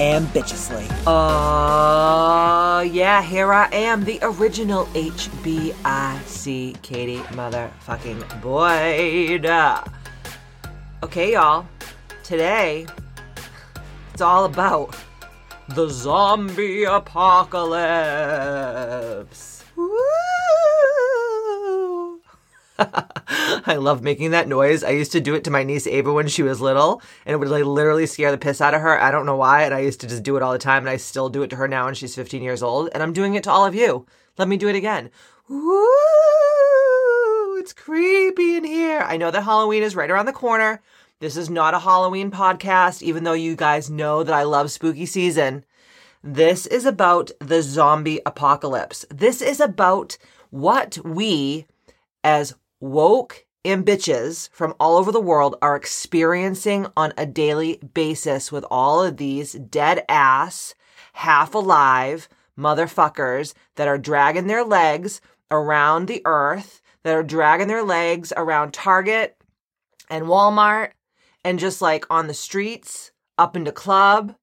ambitiously. Uh, yeah, here I am, the original HBIC Katie motherfucking Boyd. Okay, y'all, today it's all about the zombie apocalypse. I love making that noise. I used to do it to my niece Ava when she was little, and it would like literally scare the piss out of her. I don't know why, and I used to just do it all the time, and I still do it to her now, and she's 15 years old, and I'm doing it to all of you. Let me do it again. Woo! It's creepy in here. I know that Halloween is right around the corner. This is not a Halloween podcast, even though you guys know that I love spooky season. This is about the zombie apocalypse. This is about what we, as woke and bitches from all over the world are experiencing on a daily basis with all of these dead ass, half alive motherfuckers that are dragging their legs around the earth, that are dragging their legs around Target and Walmart and just like on the streets, up into club,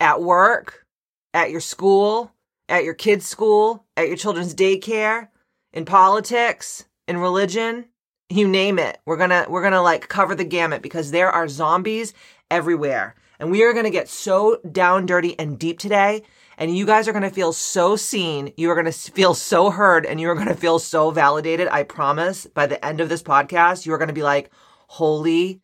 at work, at your school, at your kids' school, at your children's daycare, in politics, in religion, you name it. We're going to we're going to like cover the gamut because there are zombies everywhere. And we are going to get so down dirty and deep today and you guys are going to feel so seen. You are going to feel so heard and you are going to feel so validated. I promise by the end of this podcast, you are going to be like, "Holy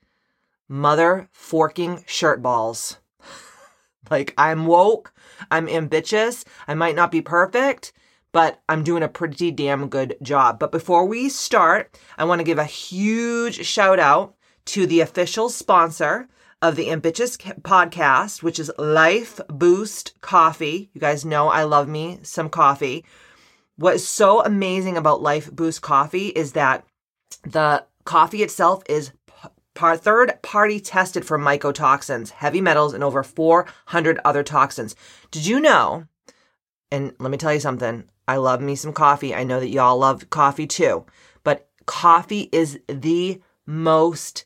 mother forking shirt balls." like I'm woke, I'm ambitious, I might not be perfect, but I'm doing a pretty damn good job. But before we start, I want to give a huge shout out to the official sponsor of the Ambitious podcast, which is Life Boost Coffee. You guys know I love me some coffee. What is so amazing about Life Boost Coffee is that the coffee itself is third party tested for mycotoxins, heavy metals, and over 400 other toxins. Did you know? And let me tell you something. I love me some coffee. I know that y'all love coffee too. But coffee is the most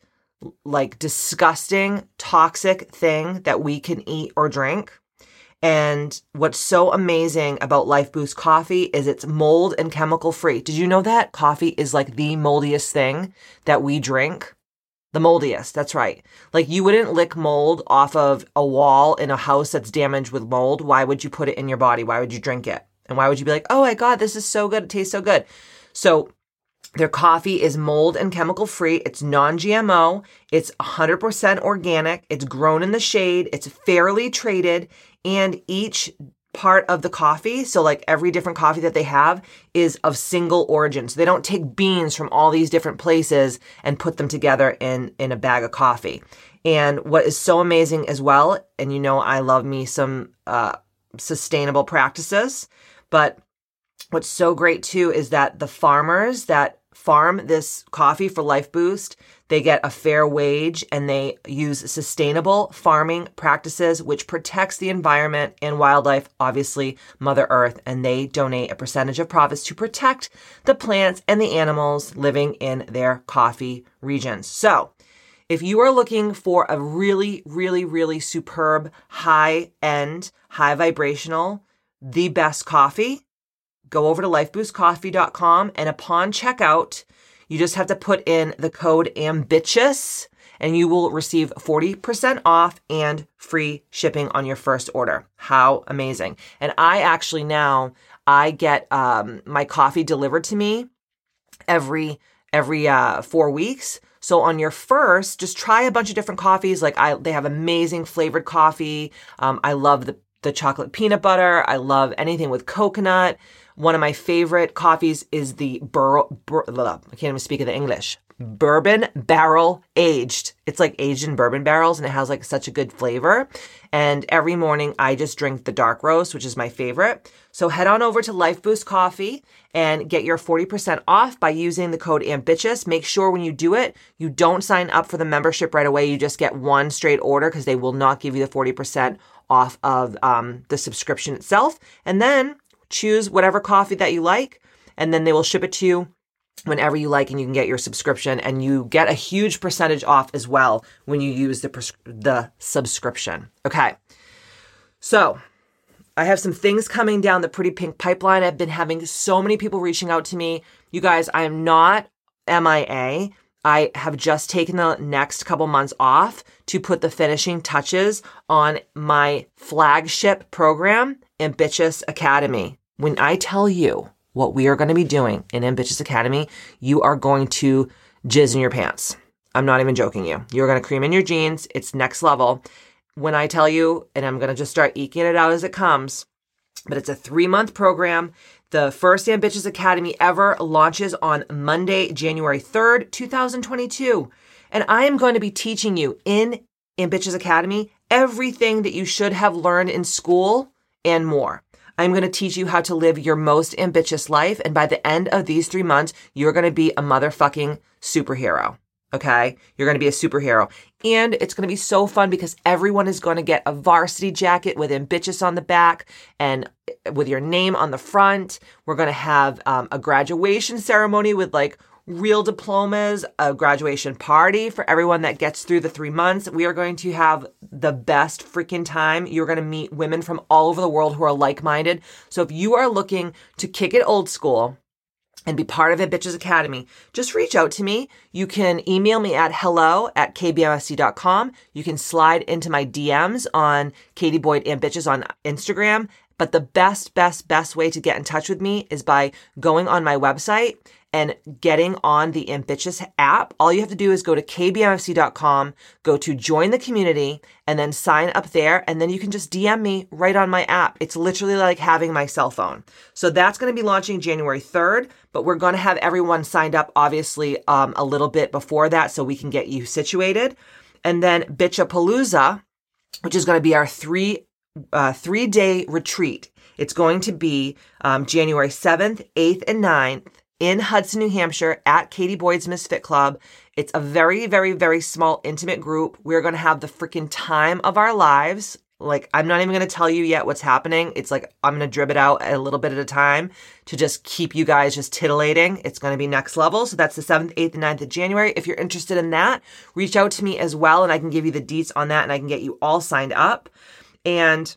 like disgusting, toxic thing that we can eat or drink. And what's so amazing about Life Boost coffee is it's mold and chemical free. Did you know that coffee is like the moldiest thing that we drink? The moldiest, that's right. Like you wouldn't lick mold off of a wall in a house that's damaged with mold. Why would you put it in your body? Why would you drink it? And why would you be like, oh my God, this is so good. It tastes so good. So their coffee is mold and chemical free. It's non GMO. It's 100% organic. It's grown in the shade. It's fairly traded. And each part of the coffee, so like every different coffee that they have, is of single origin. So they don't take beans from all these different places and put them together in, in a bag of coffee. And what is so amazing as well, and you know, I love me some uh, sustainable practices. But what's so great too is that the farmers that farm this coffee for Life Boost, they get a fair wage and they use sustainable farming practices, which protects the environment and wildlife, obviously, Mother Earth, and they donate a percentage of profits to protect the plants and the animals living in their coffee regions. So, if you are looking for a really, really, really superb, high end, high vibrational, the best coffee, go over to lifeboostcoffee.com and upon checkout, you just have to put in the code ambitious and you will receive 40% off and free shipping on your first order. How amazing. And I actually now I get um, my coffee delivered to me every every uh, 4 weeks. So on your first, just try a bunch of different coffees. Like I, they have amazing flavored coffee. Um, I love the the chocolate peanut butter. I love anything with coconut. One of my favorite coffees is the bur, bur I can't even speak of the English. bourbon barrel aged. It's like aged in bourbon barrels and it has like such a good flavor. And every morning I just drink the dark roast, which is my favorite. So head on over to Life Boost Coffee and get your 40% off by using the code ambitious. Make sure when you do it, you don't sign up for the membership right away. You just get one straight order because they will not give you the 40% off of um, the subscription itself. And then choose whatever coffee that you like, and then they will ship it to you whenever you like and you can get your subscription and you get a huge percentage off as well when you use the pres- the subscription. Okay. So, I have some things coming down the pretty pink pipeline. I've been having so many people reaching out to me. You guys, I am not MIA. I have just taken the next couple months off to put the finishing touches on my flagship program, Ambitious Academy. When I tell you what we are going to be doing in Ambitious Academy, you are going to jizz in your pants. I'm not even joking you. You're going to cream in your jeans. It's next level. When I tell you, and I'm going to just start eking it out as it comes, but it's a three month program. The first Ambitious Academy ever launches on Monday, January 3rd, 2022. And I am going to be teaching you in Ambitious Academy everything that you should have learned in school and more. I'm going to teach you how to live your most ambitious life. And by the end of these three months, you're going to be a motherfucking superhero. Okay. You're going to be a superhero. And it's going to be so fun because everyone is going to get a varsity jacket with ambitious on the back and with your name on the front. We're going to have um, a graduation ceremony with like real diplomas, a graduation party for everyone that gets through the three months. We are going to have the best freaking time. You're going to meet women from all over the world who are like minded. So if you are looking to kick it old school, and be part of Ambitious Academy, just reach out to me. You can email me at hello at kbmfc.com. You can slide into my DMs on Katie Boyd and Bitches on Instagram. But the best, best, best way to get in touch with me is by going on my website and getting on the Ambitious app, all you have to do is go to kbmfc.com, go to join the community, and then sign up there. And then you can just DM me right on my app. It's literally like having my cell phone. So that's going to be launching January 3rd, but we're going to have everyone signed up, obviously, um, a little bit before that so we can get you situated. And then Bitchapalooza, which is going to be our three, uh, three day retreat. It's going to be um, January 7th, 8th, and 9th in Hudson, New Hampshire at Katie Boyd's Misfit Club. It's a very, very, very small, intimate group. We're going to have the freaking time of our lives. Like, I'm not even going to tell you yet what's happening. It's like, I'm going to drip it out a little bit at a time to just keep you guys just titillating. It's going to be next level. So that's the 7th, 8th, and 9th of January. If you're interested in that, reach out to me as well, and I can give you the deets on that and I can get you all signed up. And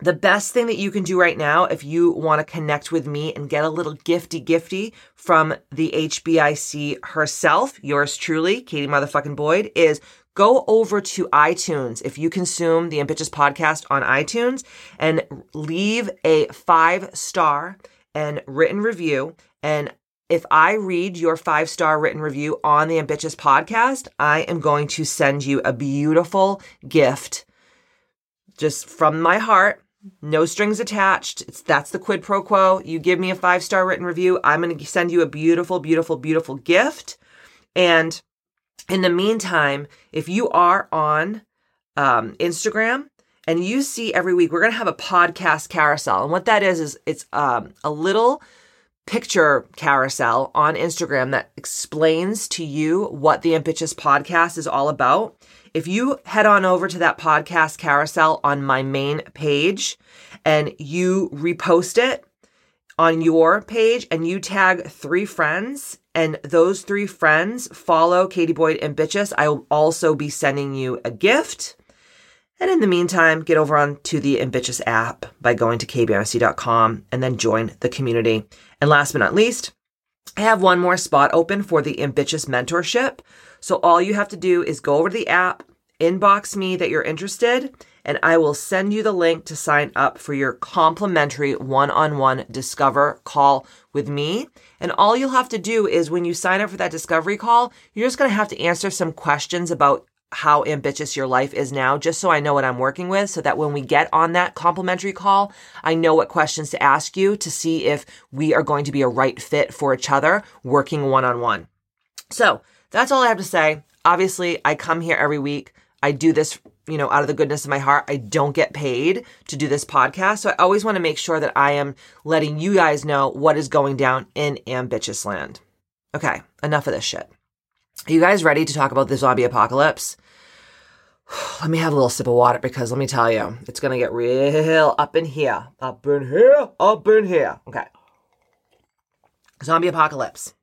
the best thing that you can do right now, if you want to connect with me and get a little gifty gifty from the HBIC herself, yours truly, Katie motherfucking Boyd, is go over to iTunes if you consume the Ambitious podcast on iTunes and leave a five star and written review. And if I read your five star written review on the Ambitious podcast, I am going to send you a beautiful gift just from my heart no strings attached. It's that's the quid pro quo. You give me a five star written review, I'm going to send you a beautiful, beautiful, beautiful gift. And in the meantime, if you are on um, Instagram and you see every week, we're going to have a podcast carousel, and what that is is it's um, a little picture carousel on Instagram that explains to you what the Ambitious podcast is all about. If you head on over to that podcast carousel on my main page and you repost it on your page and you tag three friends and those three friends follow Katie Boyd and Bitches, I will also be sending you a gift. And in the meantime, get over on to the Ambitious app by going to kbmfc.com and then join the community. And last but not least, I have one more spot open for the Ambitious mentorship. So all you have to do is go over to the app, inbox me that you're interested, and I will send you the link to sign up for your complimentary one on one discover call with me. And all you'll have to do is when you sign up for that discovery call, you're just going to have to answer some questions about how ambitious your life is now, just so I know what I'm working with, so that when we get on that complimentary call, I know what questions to ask you to see if we are going to be a right fit for each other working one on one. So that's all I have to say. Obviously, I come here every week. I do this, you know, out of the goodness of my heart. I don't get paid to do this podcast. So I always want to make sure that I am letting you guys know what is going down in Ambitious Land. Okay, enough of this shit. Are you guys ready to talk about the zombie apocalypse? Let me have a little sip of water because let me tell you, it's going to get real up in here. Up in here, up in here. Okay. Zombie apocalypse.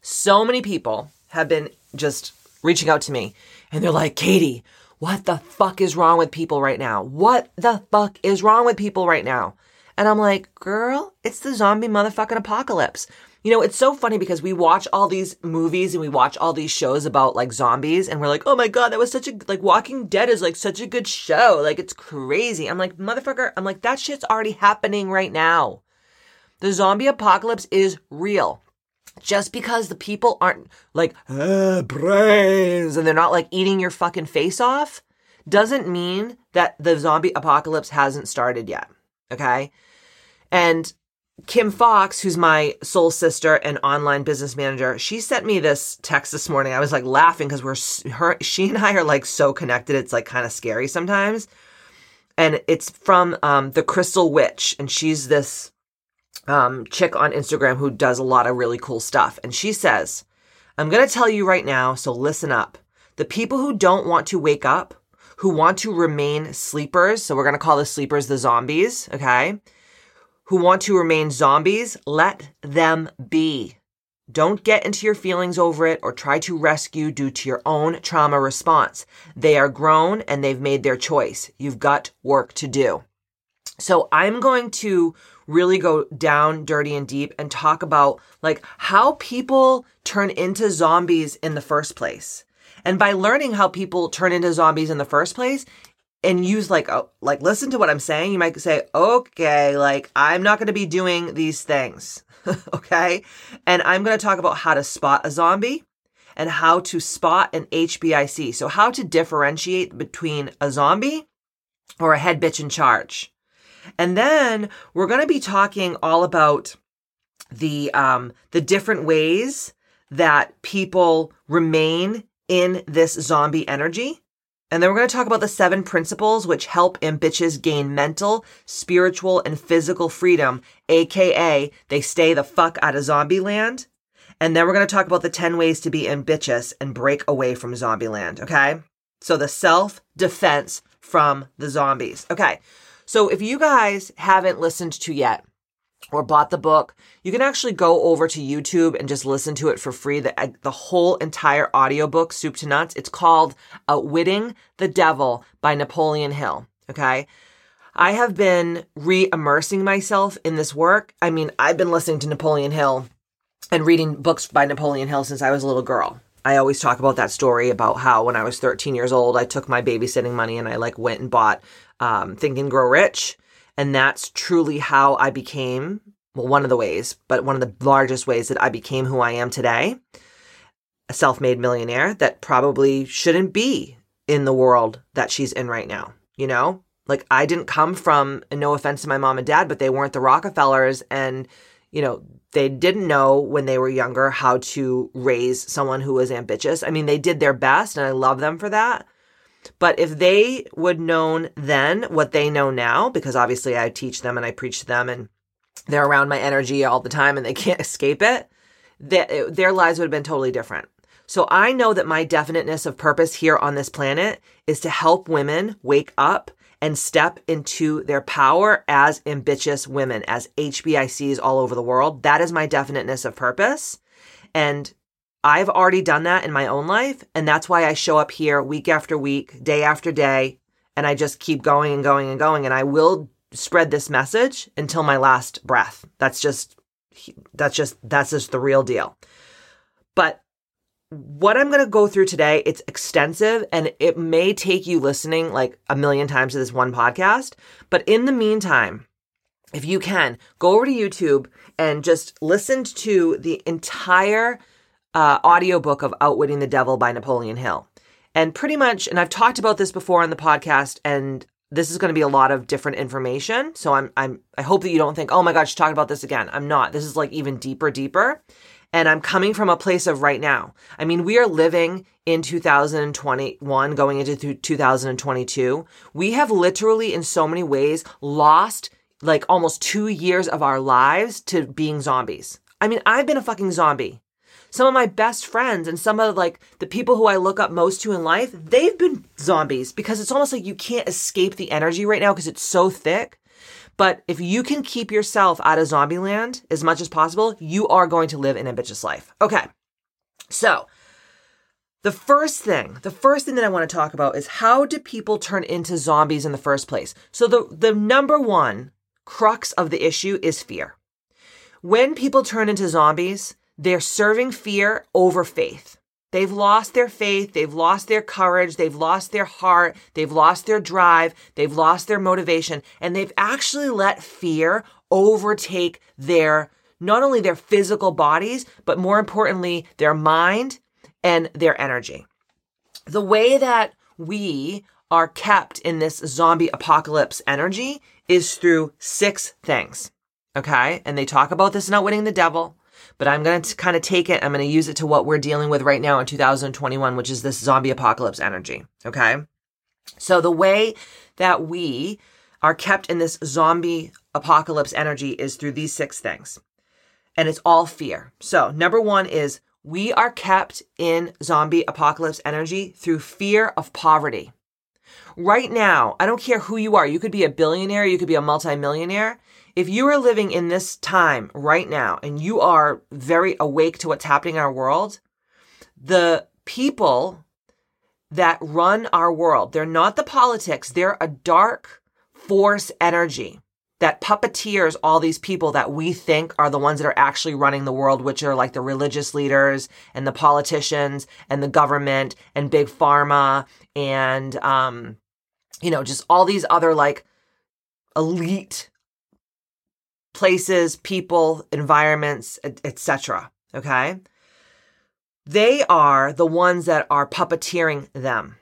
So many people have been just reaching out to me and they're like, Katie, what the fuck is wrong with people right now? What the fuck is wrong with people right now? And I'm like, girl, it's the zombie motherfucking apocalypse. You know, it's so funny because we watch all these movies and we watch all these shows about like zombies and we're like, oh my God, that was such a, like Walking Dead is like such a good show. Like it's crazy. I'm like, motherfucker, I'm like, that shit's already happening right now. The zombie apocalypse is real. Just because the people aren't like, brains, and they're not like eating your fucking face off, doesn't mean that the zombie apocalypse hasn't started yet. Okay. And Kim Fox, who's my soul sister and online business manager, she sent me this text this morning. I was like laughing because we're her, she and I are like so connected. It's like kind of scary sometimes. And it's from um, the Crystal Witch, and she's this um, chick on Instagram who does a lot of really cool stuff. And she says, "I'm going to tell you right now, so listen up. The people who don't want to wake up, who want to remain sleepers, so we're going to call the sleepers the zombies, okay?" who want to remain zombies, let them be. Don't get into your feelings over it or try to rescue due to your own trauma response. They are grown and they've made their choice. You've got work to do. So I'm going to really go down dirty and deep and talk about like how people turn into zombies in the first place. And by learning how people turn into zombies in the first place, and use like oh, like listen to what I'm saying, you might say, "Okay, like I'm not going to be doing these things." okay? And I'm going to talk about how to spot a zombie and how to spot an HBIC. So how to differentiate between a zombie or a head bitch in charge. And then we're going to be talking all about the um the different ways that people remain in this zombie energy and then we're going to talk about the seven principles which help ambitious gain mental, spiritual, and physical freedom, aka they stay the fuck out of zombie land. And then we're going to talk about the 10 ways to be ambitious and break away from zombie land, okay? So the self defense from the zombies. Okay. So if you guys haven't listened to yet, or bought the book, you can actually go over to YouTube and just listen to it for free. The, uh, the whole entire audiobook, soup to nuts. It's called uh, Outwitting the Devil by Napoleon Hill. Okay. I have been re immersing myself in this work. I mean, I've been listening to Napoleon Hill and reading books by Napoleon Hill since I was a little girl. I always talk about that story about how when I was 13 years old, I took my babysitting money and I like went and bought um, Think and Grow Rich and that's truly how I became, well, one of the ways, but one of the largest ways that I became who I am today a self made millionaire that probably shouldn't be in the world that she's in right now. You know, like I didn't come from, and no offense to my mom and dad, but they weren't the Rockefellers. And, you know, they didn't know when they were younger how to raise someone who was ambitious. I mean, they did their best, and I love them for that. But if they would known then what they know now, because obviously I teach them and I preach to them and they're around my energy all the time and they can't escape it, their lives would have been totally different. So I know that my definiteness of purpose here on this planet is to help women wake up and step into their power as ambitious women, as HBICs all over the world. That is my definiteness of purpose. And I've already done that in my own life. And that's why I show up here week after week, day after day, and I just keep going and going and going. And I will spread this message until my last breath. That's just, that's just, that's just the real deal. But what I'm going to go through today, it's extensive and it may take you listening like a million times to this one podcast. But in the meantime, if you can, go over to YouTube and just listen to the entire uh, audiobook of Outwitting the Devil by Napoleon Hill. And pretty much, and I've talked about this before on the podcast, and this is going to be a lot of different information. So I'm, I'm, I hope that you don't think, oh my God, she's talking about this again. I'm not. This is like even deeper, deeper. And I'm coming from a place of right now. I mean, we are living in 2021, going into 2022. We have literally, in so many ways, lost like almost two years of our lives to being zombies. I mean, I've been a fucking zombie. Some of my best friends and some of like the people who I look up most to in life, they've been zombies because it's almost like you can't escape the energy right now because it's so thick. But if you can keep yourself out of zombie land as much as possible, you are going to live an ambitious life. Okay. So, the first thing, the first thing that I want to talk about is how do people turn into zombies in the first place? So the the number one crux of the issue is fear. When people turn into zombies, they're serving fear over faith. They've lost their faith. They've lost their courage. They've lost their heart. They've lost their drive. They've lost their motivation. And they've actually let fear overtake their, not only their physical bodies, but more importantly, their mind and their energy. The way that we are kept in this zombie apocalypse energy is through six things. Okay. And they talk about this in Outwitting the devil but I'm going to kind of take it. I'm going to use it to what we're dealing with right now in 2021, which is this zombie apocalypse energy. Okay. So the way that we are kept in this zombie apocalypse energy is through these six things. And it's all fear. So number one is we are kept in zombie apocalypse energy through fear of poverty. Right now, I don't care who you are. You could be a billionaire, you could be a multimillionaire. If you are living in this time right now and you are very awake to what's happening in our world, the people that run our world, they're not the politics, they're a dark force energy that puppeteers all these people that we think are the ones that are actually running the world, which are like the religious leaders and the politicians and the government and big pharma and, um, you know, just all these other like elite places, people, environments, etc. Okay? They are the ones that are puppeteering them.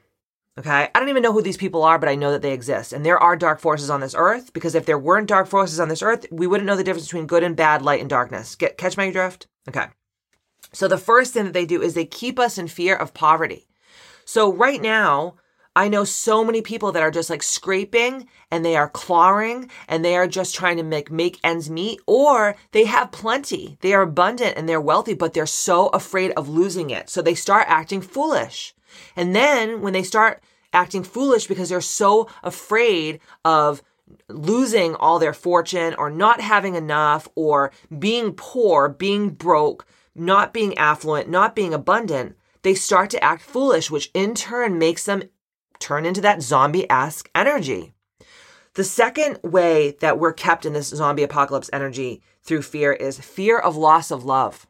Okay? I don't even know who these people are, but I know that they exist. And there are dark forces on this earth because if there weren't dark forces on this earth, we wouldn't know the difference between good and bad, light and darkness. Get catch my drift? Okay. So the first thing that they do is they keep us in fear of poverty. So right now, I know so many people that are just like scraping and they are clawing and they are just trying to make, make ends meet or they have plenty. They are abundant and they're wealthy, but they're so afraid of losing it. So they start acting foolish. And then when they start acting foolish because they're so afraid of losing all their fortune or not having enough or being poor, being broke, not being affluent, not being abundant, they start to act foolish, which in turn makes them turn into that zombie esque energy. The second way that we're kept in this zombie apocalypse energy through fear is fear of loss of love.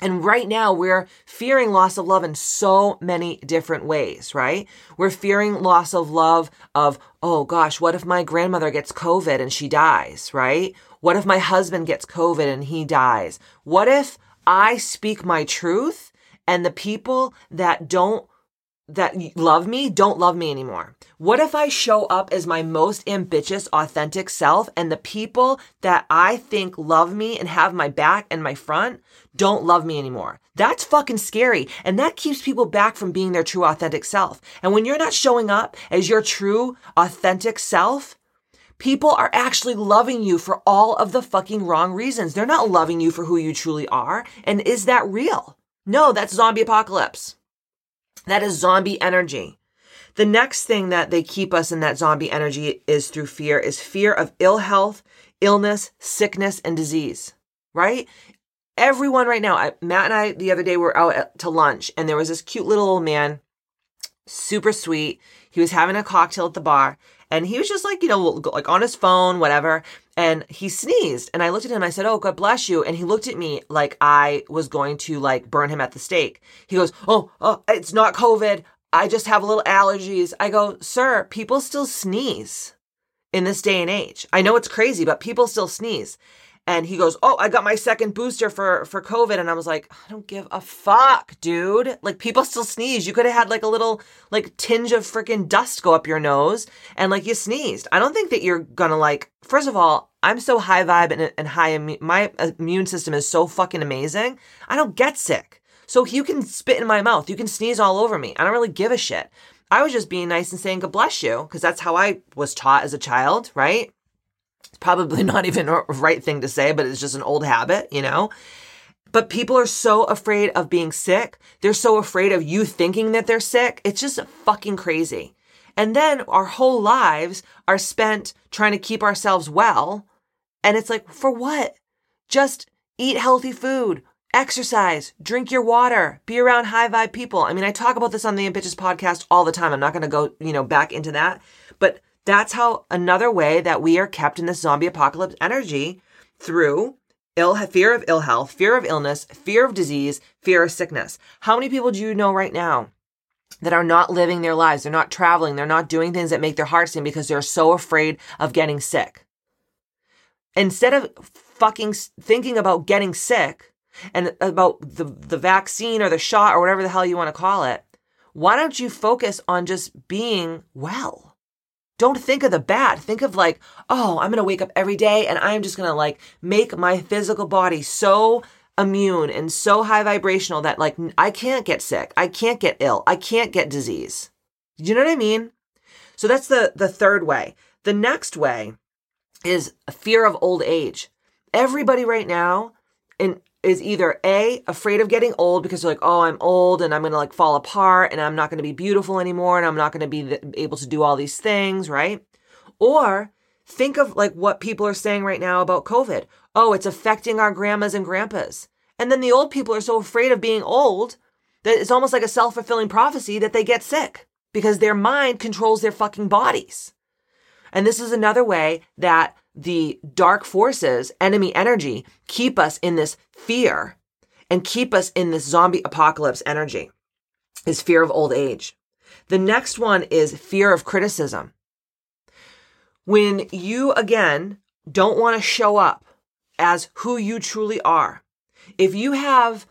And right now we're fearing loss of love in so many different ways, right? We're fearing loss of love of, oh gosh, what if my grandmother gets COVID and she dies, right? What if my husband gets COVID and he dies? What if I speak my truth and the people that don't that love me don't love me anymore? What if I show up as my most ambitious, authentic self and the people that I think love me and have my back and my front don't love me anymore? That's fucking scary. And that keeps people back from being their true, authentic self. And when you're not showing up as your true, authentic self, people are actually loving you for all of the fucking wrong reasons. They're not loving you for who you truly are. And is that real? No, that's zombie apocalypse. That is zombie energy. The next thing that they keep us in that zombie energy is through fear is fear of ill health, illness, sickness, and disease, right? Everyone right now, Matt and I the other day were out to lunch and there was this cute little old man, super sweet. He was having a cocktail at the bar and he was just like, you know, like on his phone, whatever. And he sneezed. And I looked at him. I said, Oh, God bless you. And he looked at me like I was going to like burn him at the stake. He goes, Oh, oh, it's not COVID. I just have a little allergies. I go, Sir, people still sneeze in this day and age. I know it's crazy, but people still sneeze. And he goes, "Oh, I got my second booster for for COVID," and I was like, "I don't give a fuck, dude. Like people still sneeze. You could have had like a little like tinge of freaking dust go up your nose, and like you sneezed. I don't think that you're gonna like. First of all, I'm so high vibe and, and high. Immu- my immune system is so fucking amazing. I don't get sick. So you can spit in my mouth, you can sneeze all over me. I don't really give a shit. I was just being nice and saying God bless you because that's how I was taught as a child, right? It's probably not even a right thing to say, but it's just an old habit, you know? But people are so afraid of being sick. They're so afraid of you thinking that they're sick. It's just fucking crazy. And then our whole lives are spent trying to keep ourselves well. And it's like, for what? Just eat healthy food, exercise, drink your water, be around high vibe people. I mean, I talk about this on the Bitches podcast all the time. I'm not going to go, you know, back into that. But that's how another way that we are kept in this zombie apocalypse energy through ill fear of ill health, fear of illness, fear of disease, fear of sickness. How many people do you know right now that are not living their lives? They're not traveling, they're not doing things that make their heart sing because they're so afraid of getting sick. Instead of fucking thinking about getting sick and about the the vaccine or the shot or whatever the hell you want to call it, why don't you focus on just being well? Don't think of the bad. Think of like, oh, I'm going to wake up every day and I'm just going to like make my physical body so immune and so high vibrational that like I can't get sick. I can't get ill. I can't get disease. You know what I mean? So that's the the third way. The next way is fear of old age. Everybody right now in is either A, afraid of getting old because they're like, oh, I'm old and I'm going to like fall apart and I'm not going to be beautiful anymore and I'm not going to be able to do all these things, right? Or think of like what people are saying right now about COVID. Oh, it's affecting our grandmas and grandpas. And then the old people are so afraid of being old that it's almost like a self fulfilling prophecy that they get sick because their mind controls their fucking bodies. And this is another way that the dark forces, enemy energy, keep us in this fear and keep us in this zombie apocalypse energy is fear of old age. The next one is fear of criticism. When you, again, don't want to show up as who you truly are, if you have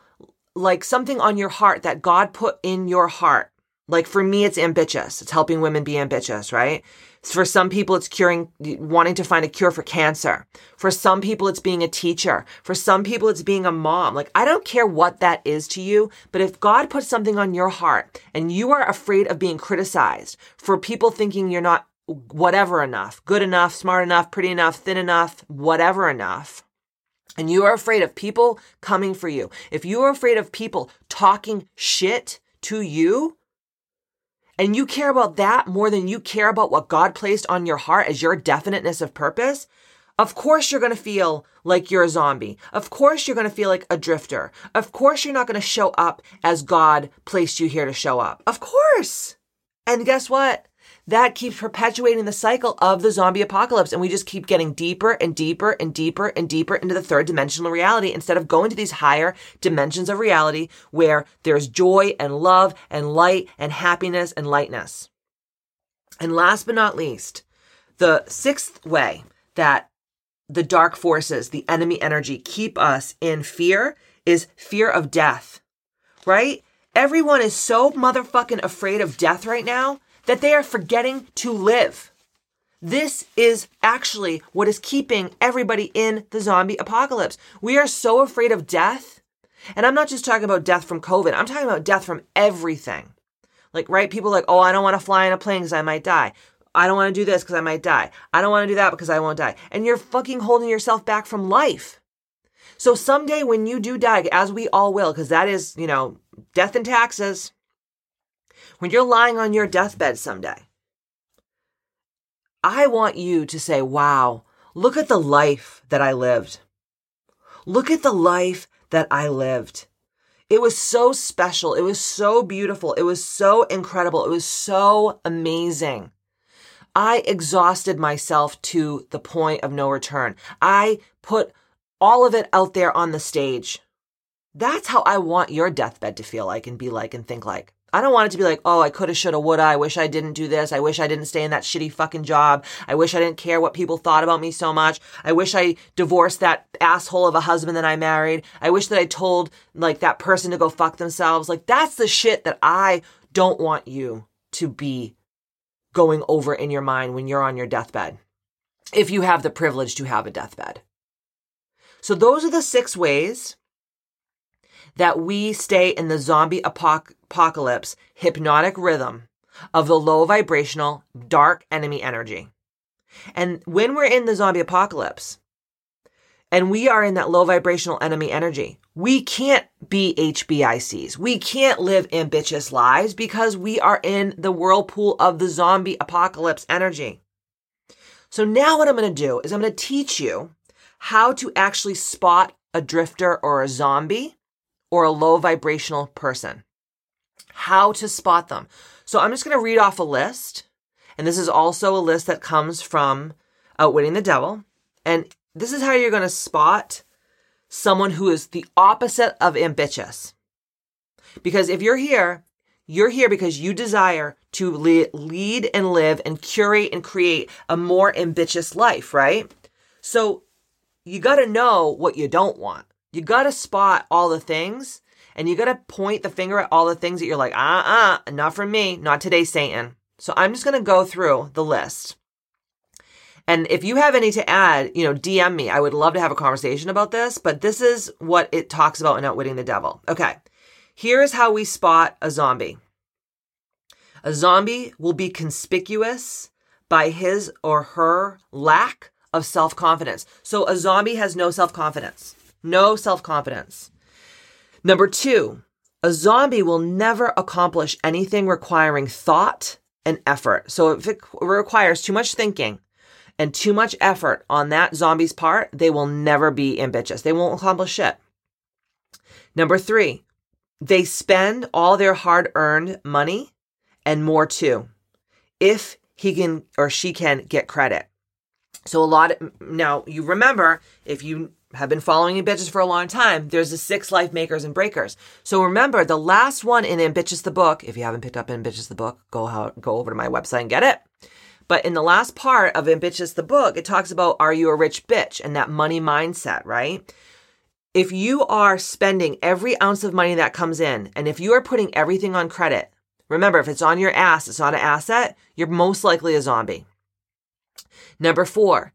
like something on your heart that God put in your heart, like for me, it's ambitious. It's helping women be ambitious, right? For some people, it's curing, wanting to find a cure for cancer. For some people, it's being a teacher. For some people, it's being a mom. Like, I don't care what that is to you, but if God puts something on your heart and you are afraid of being criticized for people thinking you're not whatever enough, good enough, smart enough, pretty enough, thin enough, whatever enough, and you are afraid of people coming for you, if you are afraid of people talking shit to you, and you care about that more than you care about what God placed on your heart as your definiteness of purpose, of course you're going to feel like you're a zombie. Of course you're going to feel like a drifter. Of course you're not going to show up as God placed you here to show up. Of course. And guess what? That keeps perpetuating the cycle of the zombie apocalypse. And we just keep getting deeper and deeper and deeper and deeper into the third dimensional reality instead of going to these higher dimensions of reality where there's joy and love and light and happiness and lightness. And last but not least, the sixth way that the dark forces, the enemy energy keep us in fear is fear of death, right? Everyone is so motherfucking afraid of death right now that they are forgetting to live. This is actually what is keeping everybody in the zombie apocalypse. We are so afraid of death. And I'm not just talking about death from COVID, I'm talking about death from everything. Like, right? People like, oh, I don't want to fly in a plane because I might die. I don't want to do this because I might die. I don't want to do that because I won't die. And you're fucking holding yourself back from life. So someday when you do die, as we all will, because that is, you know, death and taxes, when you're lying on your deathbed someday, I want you to say, wow, look at the life that I lived. Look at the life that I lived. It was so special. It was so beautiful. It was so incredible. It was so amazing. I exhausted myself to the point of no return. I put all of it out there on the stage. That's how I want your deathbed to feel like and be like and think like. I don't want it to be like, oh, I coulda, shoulda, woulda. I wish I didn't do this. I wish I didn't stay in that shitty fucking job. I wish I didn't care what people thought about me so much. I wish I divorced that asshole of a husband that I married. I wish that I told like that person to go fuck themselves. Like that's the shit that I don't want you to be going over in your mind when you're on your deathbed. If you have the privilege to have a deathbed. So those are the six ways that we stay in the zombie apocalypse hypnotic rhythm of the low vibrational dark enemy energy. And when we're in the zombie apocalypse and we are in that low vibrational enemy energy, we can't be HBICs. We can't live ambitious lives because we are in the whirlpool of the zombie apocalypse energy. So now what I'm going to do is I'm going to teach you how to actually spot a drifter or a zombie or a low vibrational person. How to spot them. So I'm just going to read off a list. And this is also a list that comes from uh, Outwitting the Devil. And this is how you're going to spot someone who is the opposite of ambitious. Because if you're here, you're here because you desire to lead and live and curate and create a more ambitious life, right? So you got to know what you don't want. You got to spot all the things and you got to point the finger at all the things that you're like, uh uh, not for me, not today, Satan. So I'm just to go through the list. And if you have any to add, you know, DM me. I would love to have a conversation about this, but this is what it talks about in Outwitting the Devil. Okay. Here's how we spot a zombie. A zombie will be conspicuous by his or her lack of self confidence. So a zombie has no self confidence. No self confidence. Number two, a zombie will never accomplish anything requiring thought and effort. So if it requires too much thinking and too much effort on that zombie's part, they will never be ambitious. They won't accomplish shit. Number three, they spend all their hard earned money and more too if he can or she can get credit. So a lot of, now you remember if you have been following Ambitious for a long time, there's the six life makers and breakers. So remember the last one in Ambitious the book, if you haven't picked up Ambitious the book, go out, go over to my website and get it. But in the last part of Ambitious the book, it talks about are you a rich bitch and that money mindset, right? If you are spending every ounce of money that comes in and if you are putting everything on credit, remember if it's on your ass, it's not an asset, you're most likely a zombie. Number four,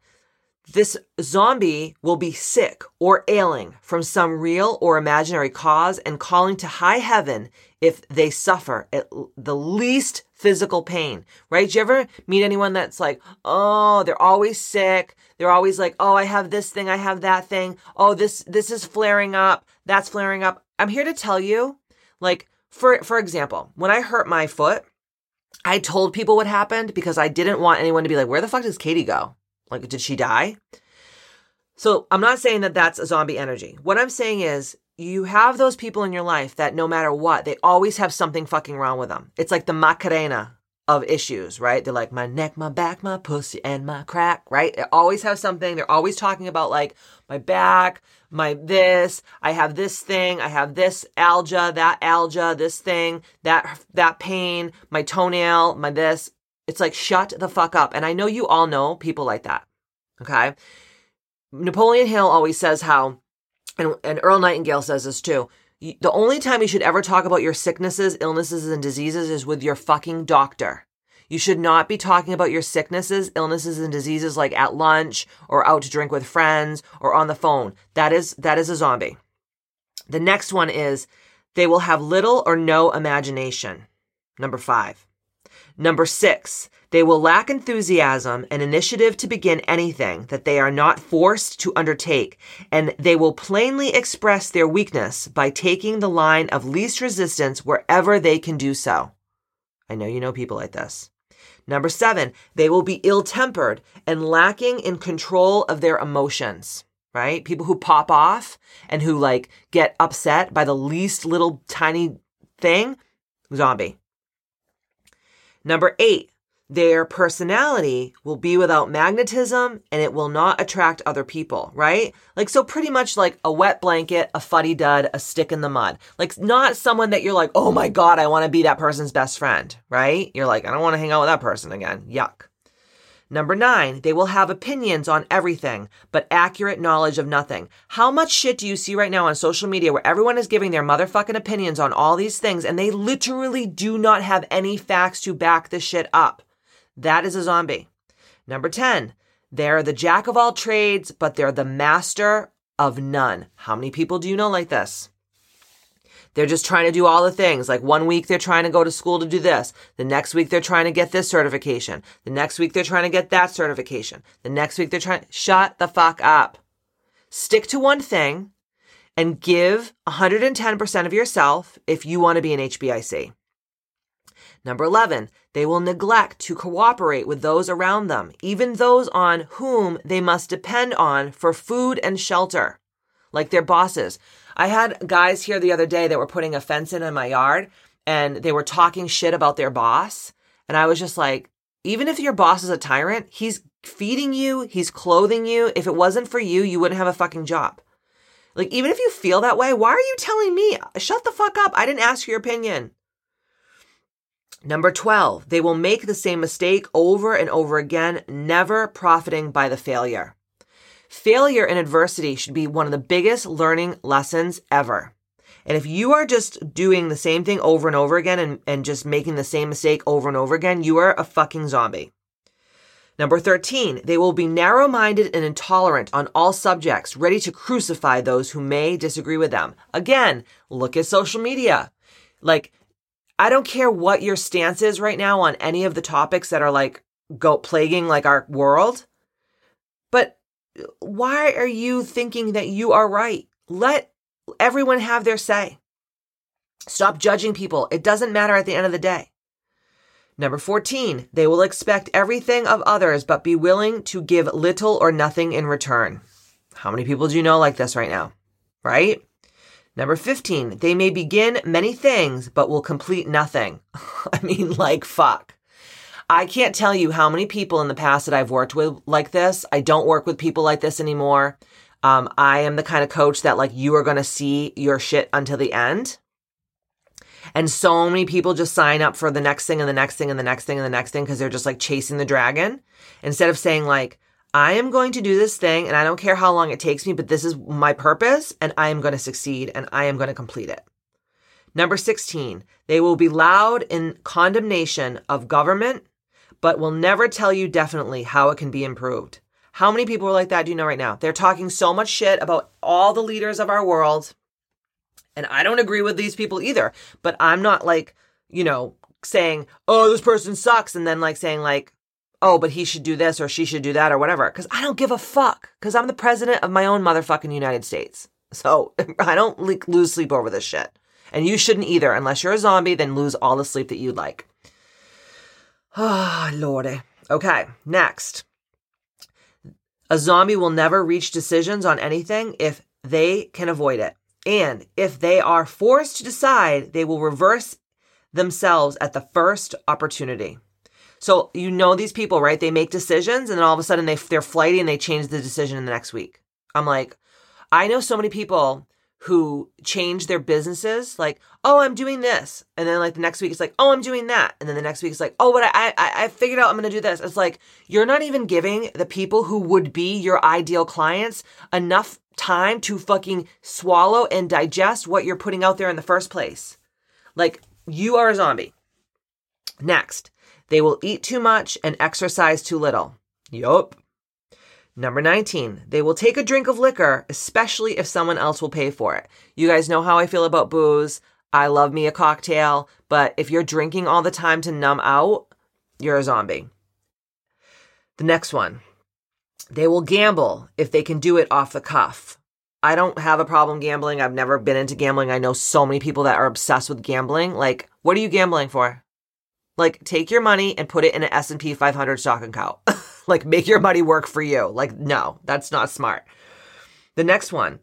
this zombie will be sick or ailing from some real or imaginary cause and calling to high heaven if they suffer at the least physical pain, right? Do you ever meet anyone that's like, oh, they're always sick. They're always like, oh, I have this thing, I have that thing. Oh, this this is flaring up, that's flaring up. I'm here to tell you, like, for for example, when I hurt my foot, I told people what happened because I didn't want anyone to be like, where the fuck does Katie go? Like, did she die? So I'm not saying that that's a zombie energy. What I'm saying is you have those people in your life that no matter what, they always have something fucking wrong with them. It's like the Macarena of issues, right? They're like my neck, my back, my pussy, and my crack, right? They always have something. They're always talking about like my back, my this, I have this thing, I have this alga, that alga, this thing, that that pain, my toenail, my this. It's like shut the fuck up. And I know you all know people like that. Okay? Napoleon Hill always says how and, and Earl Nightingale says this too. The only time you should ever talk about your sicknesses, illnesses, and diseases is with your fucking doctor. You should not be talking about your sicknesses, illnesses, and diseases like at lunch or out to drink with friends or on the phone. That is, that is a zombie. The next one is they will have little or no imagination. Number five. Number six, they will lack enthusiasm and initiative to begin anything that they are not forced to undertake, and they will plainly express their weakness by taking the line of least resistance wherever they can do so. I know you know people like this. Number seven, they will be ill tempered and lacking in control of their emotions, right? People who pop off and who like get upset by the least little tiny thing, zombie. Number eight, their personality will be without magnetism and it will not attract other people, right? Like, so pretty much like a wet blanket, a fuddy dud, a stick in the mud. Like, not someone that you're like, oh my God, I want to be that person's best friend, right? You're like, I don't want to hang out with that person again. Yuck. Number nine, they will have opinions on everything, but accurate knowledge of nothing. How much shit do you see right now on social media where everyone is giving their motherfucking opinions on all these things and they literally do not have any facts to back the shit up? That is a zombie. Number 10, they're the jack of all trades, but they're the master of none. How many people do you know like this? They're just trying to do all the things. Like one week they're trying to go to school to do this. The next week they're trying to get this certification. The next week they're trying to get that certification. The next week they're trying, to shut the fuck up. Stick to one thing and give 110% of yourself if you want to be an HBIC. Number 11, they will neglect to cooperate with those around them, even those on whom they must depend on for food and shelter, like their bosses. I had guys here the other day that were putting a fence in in my yard and they were talking shit about their boss. And I was just like, even if your boss is a tyrant, he's feeding you, he's clothing you. If it wasn't for you, you wouldn't have a fucking job. Like, even if you feel that way, why are you telling me? Shut the fuck up. I didn't ask your opinion. Number 12, they will make the same mistake over and over again, never profiting by the failure. Failure and adversity should be one of the biggest learning lessons ever. And if you are just doing the same thing over and over again and, and just making the same mistake over and over again, you are a fucking zombie. Number 13, they will be narrow minded and intolerant on all subjects, ready to crucify those who may disagree with them. Again, look at social media. Like, I don't care what your stance is right now on any of the topics that are like go plaguing like our world, but why are you thinking that you are right? Let everyone have their say. Stop judging people. It doesn't matter at the end of the day. Number 14, they will expect everything of others, but be willing to give little or nothing in return. How many people do you know like this right now? Right? Number 15, they may begin many things, but will complete nothing. I mean, like, fuck. I can't tell you how many people in the past that I've worked with like this. I don't work with people like this anymore. Um, I am the kind of coach that like you are going to see your shit until the end. And so many people just sign up for the next thing and the next thing and the next thing and the next thing because they're just like chasing the dragon instead of saying like, I am going to do this thing and I don't care how long it takes me, but this is my purpose and I am going to succeed and I am going to complete it. Number 16, they will be loud in condemnation of government, but will never tell you definitely how it can be improved. How many people are like that do you know right now? They're talking so much shit about all the leaders of our world. And I don't agree with these people either, but I'm not like, you know, saying, oh, this person sucks. And then like saying like, oh, but he should do this or she should do that or whatever. Cause I don't give a fuck. Cause I'm the president of my own motherfucking United States. So I don't lose sleep over this shit. And you shouldn't either. Unless you're a zombie, then lose all the sleep that you'd like. Ah, oh, lordy. Okay, next. A zombie will never reach decisions on anything if they can avoid it. And if they are forced to decide, they will reverse themselves at the first opportunity. So you know these people, right? They make decisions and then all of a sudden they, they're flighty and they change the decision in the next week. I'm like, I know so many people who change their businesses like oh i'm doing this. And then like the next week it's like oh i'm doing that. And then the next week it's like oh but i i, I figured out i'm gonna do this. It's like you're not even giving the people who would be your ideal clients enough time to fucking swallow and digest what you're putting out there in the first place. Like you are a zombie. Next they will eat too much and exercise too little. Yup Number 19, they will take a drink of liquor, especially if someone else will pay for it. You guys know how I feel about booze. I love me a cocktail, but if you're drinking all the time to numb out, you're a zombie. The next one, they will gamble if they can do it off the cuff. I don't have a problem gambling. I've never been into gambling. I know so many people that are obsessed with gambling. Like, what are you gambling for? Like, take your money and put it in an S&P 500 stock account. like make your money work for you. Like, no, that's not smart. The next one,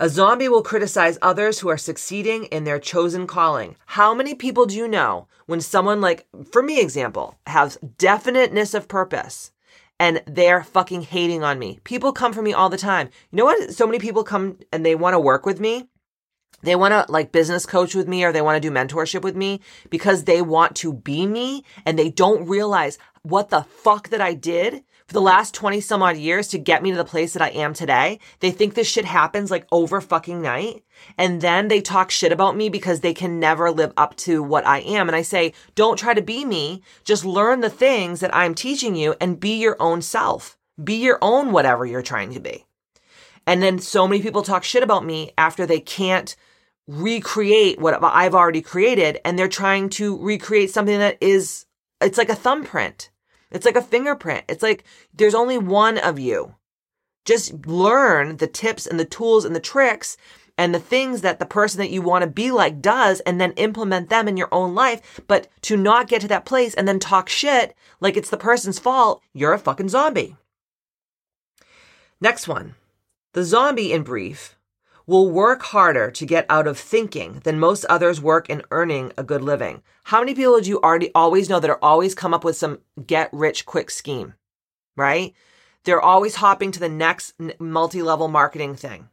A zombie will criticize others who are succeeding in their chosen calling. How many people do you know when someone like, for me example, has definiteness of purpose and they're fucking hating on me? People come for me all the time. You know what? So many people come and they want to work with me. They want to like business coach with me or they want to do mentorship with me because they want to be me and they don't realize what the fuck that I did for the last 20 some odd years to get me to the place that I am today. They think this shit happens like over fucking night. And then they talk shit about me because they can never live up to what I am. And I say, don't try to be me. Just learn the things that I'm teaching you and be your own self. Be your own whatever you're trying to be. And then so many people talk shit about me after they can't recreate what I've already created and they're trying to recreate something that is, it's like a thumbprint. It's like a fingerprint. It's like there's only one of you. Just learn the tips and the tools and the tricks and the things that the person that you want to be like does and then implement them in your own life. But to not get to that place and then talk shit like it's the person's fault, you're a fucking zombie. Next one. The zombie, in brief, will work harder to get out of thinking than most others work in earning a good living. How many people do you already always know that are always come up with some get rich quick scheme, right? They're always hopping to the next multi level marketing thing.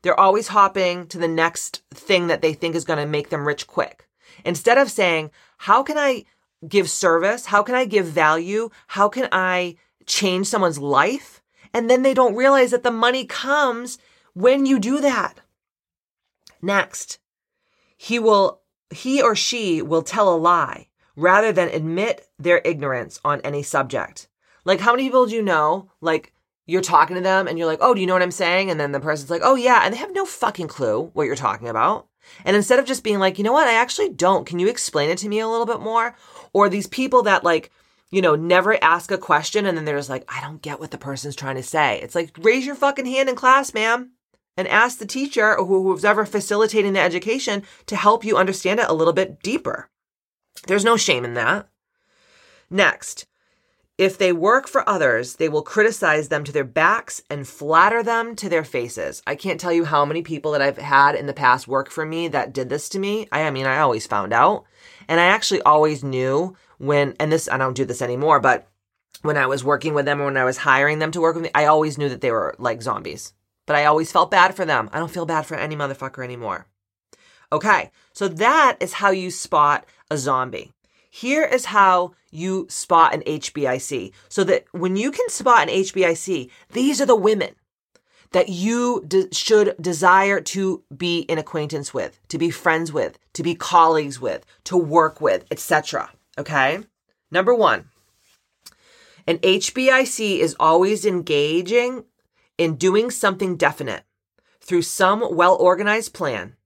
They're always hopping to the next thing that they think is going to make them rich quick. Instead of saying, how can I give service? How can I give value? How can I change someone's life? And then they don't realize that the money comes when you do that. Next, he will, he or she will tell a lie rather than admit their ignorance on any subject. Like, how many people do you know? Like, you're talking to them and you're like, oh, do you know what I'm saying? And then the person's like, oh, yeah. And they have no fucking clue what you're talking about. And instead of just being like, you know what? I actually don't. Can you explain it to me a little bit more? Or these people that like, you know, never ask a question and then they're just like, I don't get what the person's trying to say. It's like, raise your fucking hand in class, ma'am and ask the teacher or who's ever facilitating the education to help you understand it a little bit deeper. There's no shame in that. Next, if they work for others, they will criticize them to their backs and flatter them to their faces. I can't tell you how many people that I've had in the past work for me that did this to me. I, I mean, I always found out. And I actually always knew when, and this, I don't do this anymore, but when I was working with them or when I was hiring them to work with me, I always knew that they were like zombies but I always felt bad for them. I don't feel bad for any motherfucker anymore. Okay, so that is how you spot a zombie. Here is how you spot an HBIC. So that when you can spot an HBIC, these are the women that you de- should desire to be in acquaintance with, to be friends with, to be colleagues with, to work with, etc. Okay? Number 1. An HBIC is always engaging in doing something definite through some well organized plan.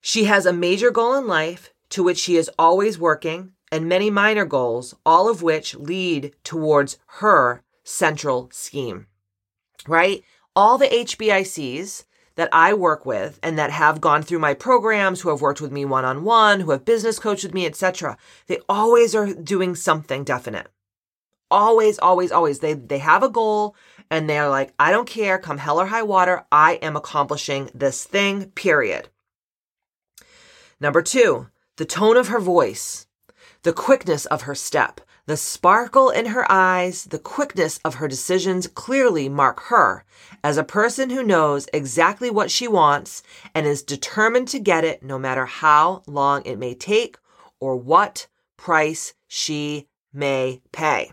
She has a major goal in life to which she is always working, and many minor goals, all of which lead towards her central scheme. Right? All the HBICs that I work with and that have gone through my programs, who have worked with me one on one, who have business coached with me, etc., they always are doing something definite. Always, always, always. They they have a goal and they're like, I don't care, come hell or high water, I am accomplishing this thing, period. Number two, the tone of her voice, the quickness of her step, the sparkle in her eyes, the quickness of her decisions clearly mark her as a person who knows exactly what she wants and is determined to get it no matter how long it may take or what price she may pay.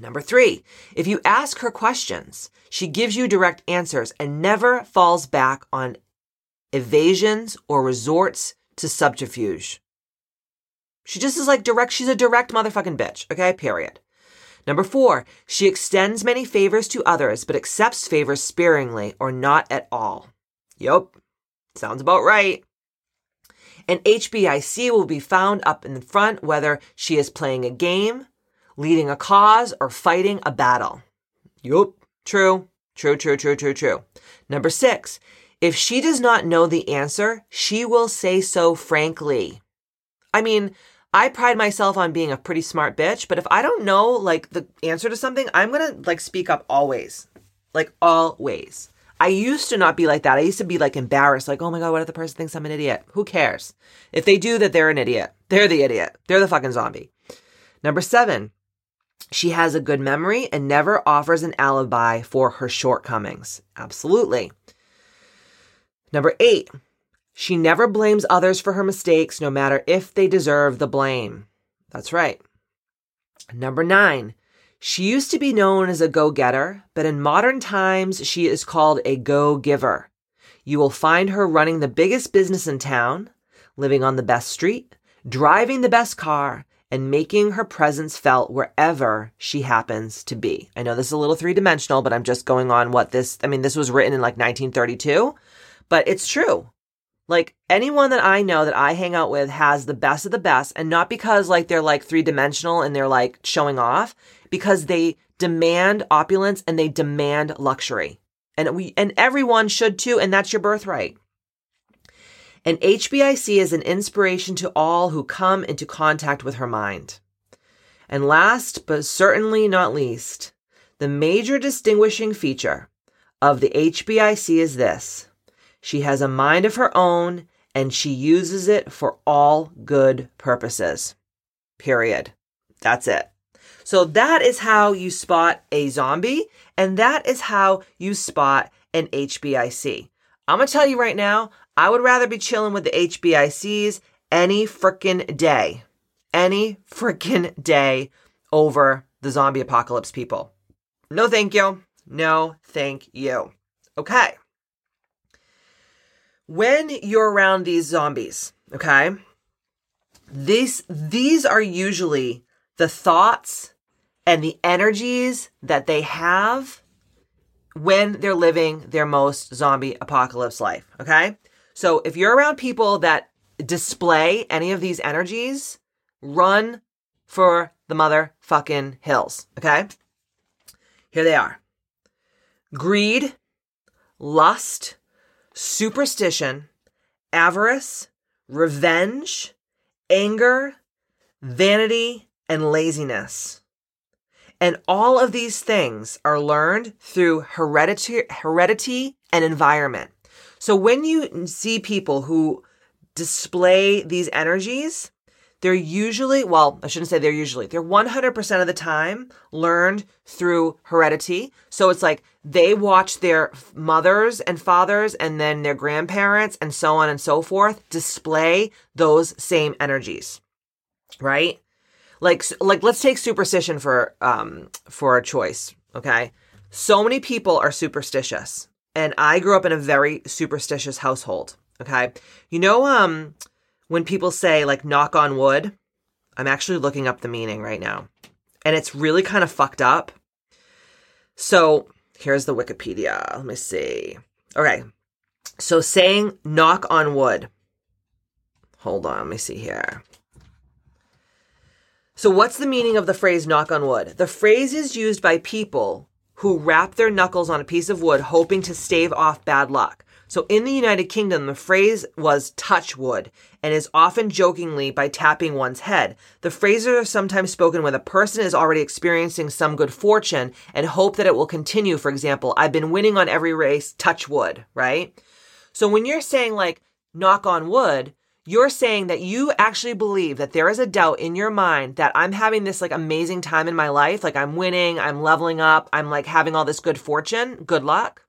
Number three, if you ask her questions, she gives you direct answers and never falls back on evasions or resorts to subterfuge. She just is like direct, she's a direct motherfucking bitch, okay? Period. Number four, she extends many favors to others, but accepts favors sparingly or not at all. Yup, sounds about right. An HBIC will be found up in the front whether she is playing a game, leading a cause, or fighting a battle. Yup, true, true, true, true, true, true. Number six, if she does not know the answer, she will say so frankly. I mean, I pride myself on being a pretty smart bitch, but if I don't know like the answer to something, I'm gonna like speak up always. Like always. I used to not be like that. I used to be like embarrassed, like, oh my God, what if the person thinks I'm an idiot? Who cares? If they do that, they're an idiot. They're the idiot. They're the fucking zombie. Number seven, she has a good memory and never offers an alibi for her shortcomings. Absolutely. Number eight, she never blames others for her mistakes, no matter if they deserve the blame. That's right. Number nine, she used to be known as a go getter, but in modern times, she is called a go giver. You will find her running the biggest business in town, living on the best street, driving the best car, and making her presence felt wherever she happens to be. I know this is a little three dimensional, but I'm just going on what this, I mean, this was written in like 1932, but it's true. Like anyone that I know that I hang out with has the best of the best, and not because like they're like three dimensional and they're like showing off, because they demand opulence and they demand luxury. And we and everyone should too, and that's your birthright. And HBIC is an inspiration to all who come into contact with her mind. And last but certainly not least, the major distinguishing feature of the HBIC is this she has a mind of her own and she uses it for all good purposes. Period. That's it. So that is how you spot a zombie and that is how you spot an HBIC. I'm to tell you right now, I would rather be chilling with the HBICs any freaking day. Any freaking day over the zombie apocalypse people. No, thank you. No, thank you. Okay when you're around these zombies, okay? These these are usually the thoughts and the energies that they have when they're living their most zombie apocalypse life, okay? So if you're around people that display any of these energies, run for the motherfucking hills, okay? Here they are. Greed, lust, superstition, avarice, revenge, anger, vanity, and laziness. And all of these things are learned through heredity, heredity and environment. So when you see people who display these energies, they're usually, well, I shouldn't say they're usually, they're 100% of the time learned through heredity. So it's like they watch their mothers and fathers and then their grandparents and so on and so forth display those same energies. Right? Like, like let's take superstition for, um, for a choice. Okay. So many people are superstitious and I grew up in a very superstitious household. Okay. You know, um, when people say like knock on wood, I'm actually looking up the meaning right now. And it's really kind of fucked up. So here's the Wikipedia. Let me see. Okay. So saying knock on wood. Hold on, let me see here. So, what's the meaning of the phrase knock on wood? The phrase is used by people who rap their knuckles on a piece of wood hoping to stave off bad luck. So in the United Kingdom, the phrase was touch wood and is often jokingly by tapping one's head. The phrases are sometimes spoken when a person is already experiencing some good fortune and hope that it will continue. For example, I've been winning on every race, touch wood, right? So when you're saying like knock on wood, you're saying that you actually believe that there is a doubt in your mind that I'm having this like amazing time in my life, like I'm winning, I'm leveling up, I'm like having all this good fortune, good luck.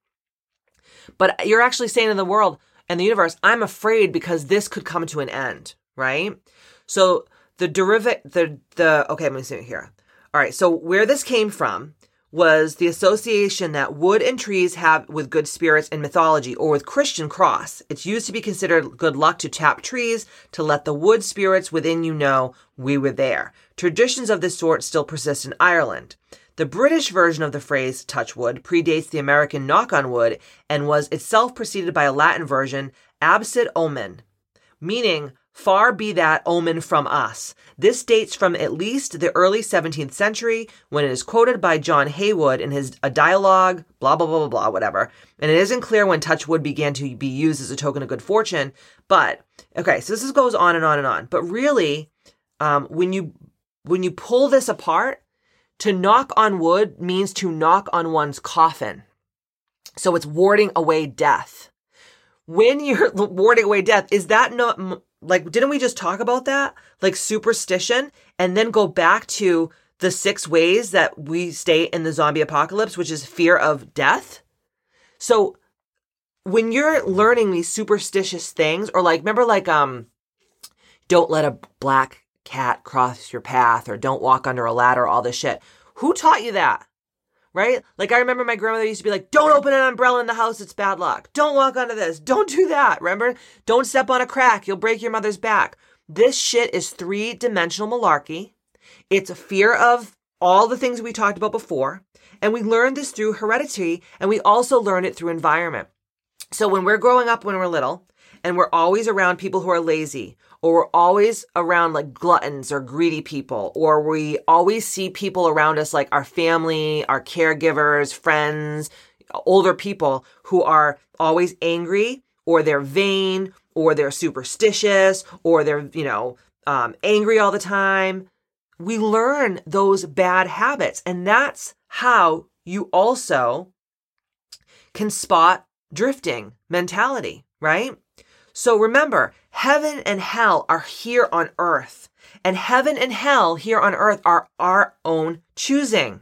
But you're actually saying to the world and the universe, I'm afraid because this could come to an end, right? So the derivative, the, the, okay, going to see it here. All right. So where this came from was the association that wood and trees have with good spirits in mythology or with Christian cross. It's used to be considered good luck to tap trees to let the wood spirits within you know we were there. Traditions of this sort still persist in Ireland. The British version of the phrase touch wood predates the American knock on wood and was itself preceded by a Latin version, absit omen, meaning far be that omen from us. This dates from at least the early 17th century when it is quoted by John Heywood in his a dialogue, blah, blah, blah, blah, blah, whatever. And it isn't clear when touchwood began to be used as a token of good fortune. But, okay, so this goes on and on and on. But really, um, when you when you pull this apart, to knock on wood means to knock on one's coffin. So it's warding away death. When you're warding away death, is that not like, didn't we just talk about that? Like superstition and then go back to the six ways that we stay in the zombie apocalypse, which is fear of death. So when you're learning these superstitious things, or like, remember, like, um, don't let a black cat cross your path, or don't walk under a ladder, all this shit. Who taught you that? Right? Like, I remember my grandmother used to be like, don't open an umbrella in the house, it's bad luck. Don't walk onto this. Don't do that. Remember? Don't step on a crack, you'll break your mother's back. This shit is three dimensional malarkey. It's a fear of all the things we talked about before. And we learn this through heredity, and we also learn it through environment. So when we're growing up when we're little and we're always around people who are lazy or we're always around like gluttons or greedy people or we always see people around us like our family, our caregivers, friends, older people who are always angry or they're vain or they're superstitious or they're, you know, um, angry all the time. We learn those bad habits. And that's how you also can spot drifting mentality, right? So remember, heaven and hell are here on earth, and heaven and hell here on earth are our own choosing,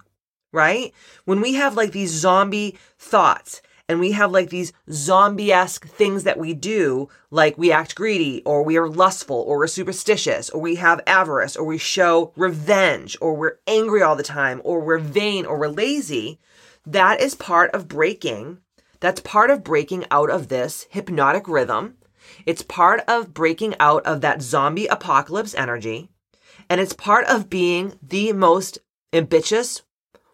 right? When we have like these zombie thoughts and we have like these zombie esque things that we do, like we act greedy, or we are lustful, or we're superstitious, or we have avarice, or we show revenge, or we're angry all the time, or we're vain, or we're lazy, that is part of breaking that's part of breaking out of this hypnotic rhythm. It's part of breaking out of that zombie apocalypse energy. And it's part of being the most ambitious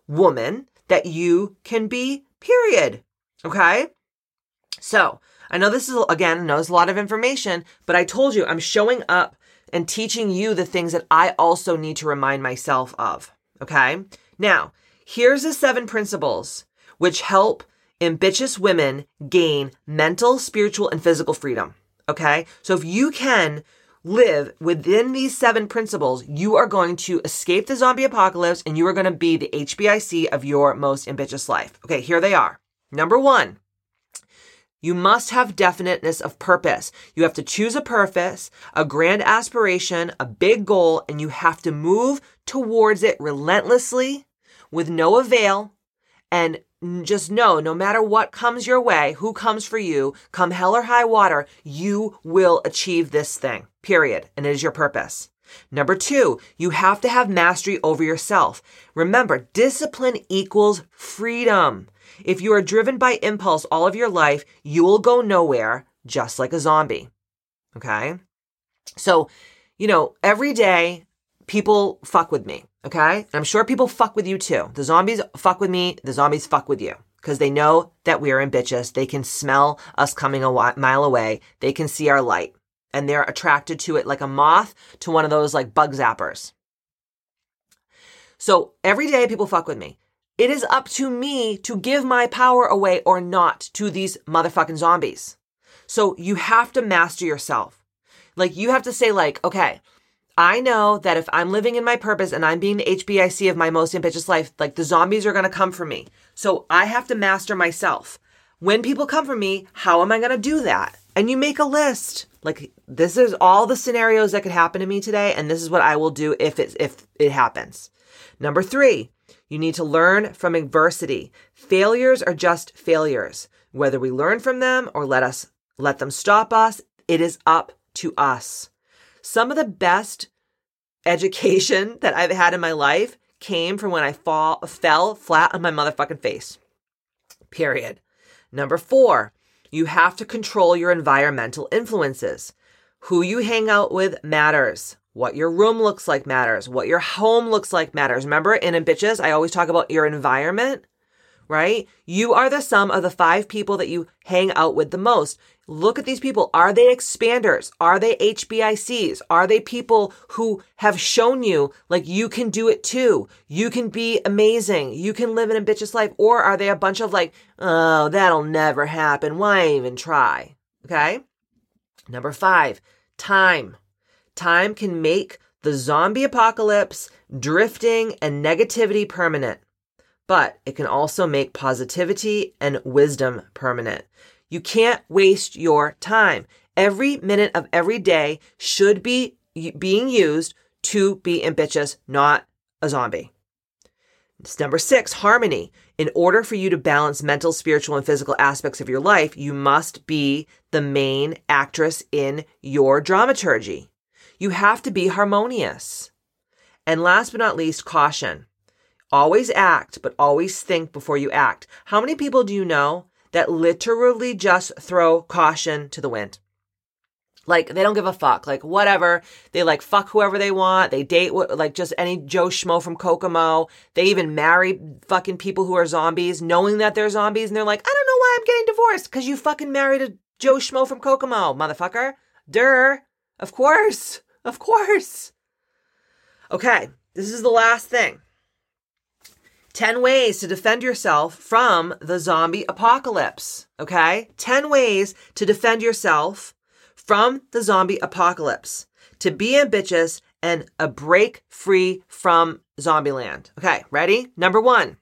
woman that you can be, period. Okay? So, I know this is, again, I know it's a lot of information, but I told you I'm showing up and teaching you the things that I also need to remind myself of. Okay? Now, here's the seven principles which help ambitious women gain mental, spiritual, and physical freedom. Okay. So if you can live within these seven principles, you are going to escape the zombie apocalypse and you are going to be the HBIC of your most ambitious life. Okay. Here they are. Number one. You must have definiteness of purpose. You have to choose a purpose, a grand aspiration, a big goal, and you have to move towards it relentlessly with no avail and just know no matter what comes your way, who comes for you, come hell or high water, you will achieve this thing, period. And it is your purpose. Number two, you have to have mastery over yourself. Remember, discipline equals freedom. If you are driven by impulse all of your life, you will go nowhere just like a zombie. Okay. So, you know, every day people fuck with me. Okay. I'm sure people fuck with you too. The zombies fuck with me. The zombies fuck with you because they know that we are ambitious. They can smell us coming a mile away. They can see our light and they're attracted to it like a moth to one of those like bug zappers. So every day people fuck with me. It is up to me to give my power away or not to these motherfucking zombies. So you have to master yourself. Like you have to say like, okay, I know that if I'm living in my purpose and I'm being the HBIC of my most ambitious life, like the zombies are going to come for me. So I have to master myself. When people come for me, how am I going to do that? And you make a list. Like this is all the scenarios that could happen to me today and this is what I will do if it if it happens. Number 3, you need to learn from adversity. Failures are just failures. Whether we learn from them or let us let them stop us, it is up to us. Some of the best education that I've had in my life came from when I fall, fell flat on my motherfucking face. Period. Number four, you have to control your environmental influences. Who you hang out with matters. What your room looks like matters. What your home looks like matters. Remember in Ambitious, I always talk about your environment, right? You are the sum of the five people that you hang out with the most. Look at these people. Are they expanders? Are they HBICs? Are they people who have shown you like you can do it too? You can be amazing. You can live an ambitious life. Or are they a bunch of like, oh, that'll never happen. Why even try? Okay. Number five, time. Time can make the zombie apocalypse, drifting, and negativity permanent. but it can also make positivity and wisdom permanent. You can't waste your time. Every minute of every day should be being used to be ambitious, not a zombie. It's number six, harmony. In order for you to balance mental, spiritual, and physical aspects of your life, you must be the main actress in your dramaturgy. You have to be harmonious. And last but not least, caution. Always act, but always think before you act. How many people do you know that literally just throw caution to the wind? Like they don't give a fuck. Like whatever. They like fuck whoever they want. They date like just any Joe Schmo from Kokomo. They even marry fucking people who are zombies, knowing that they're zombies, and they're like, I don't know why I'm getting divorced because you fucking married a Joe Schmo from Kokomo, motherfucker. Durr. Of course. Of course. Okay, this is the last thing. 10 ways to defend yourself from the zombie apocalypse. Okay? 10 ways to defend yourself from the zombie apocalypse. To be ambitious and a break free from zombieland. Okay, ready? Number one.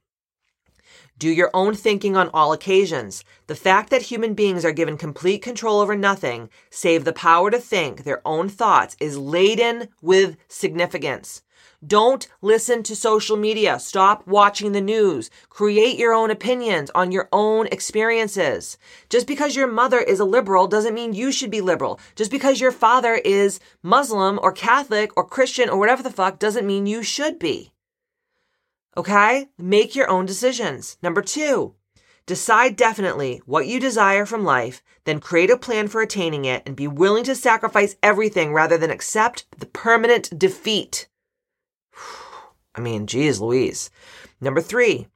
Do your own thinking on all occasions. The fact that human beings are given complete control over nothing, save the power to think their own thoughts, is laden with significance. Don't listen to social media. Stop watching the news. Create your own opinions on your own experiences. Just because your mother is a liberal doesn't mean you should be liberal. Just because your father is Muslim or Catholic or Christian or whatever the fuck doesn't mean you should be. Okay? Make your own decisions. Number two, decide definitely what you desire from life, then create a plan for attaining it and be willing to sacrifice everything rather than accept the permanent defeat. I mean, geez Louise. Number three,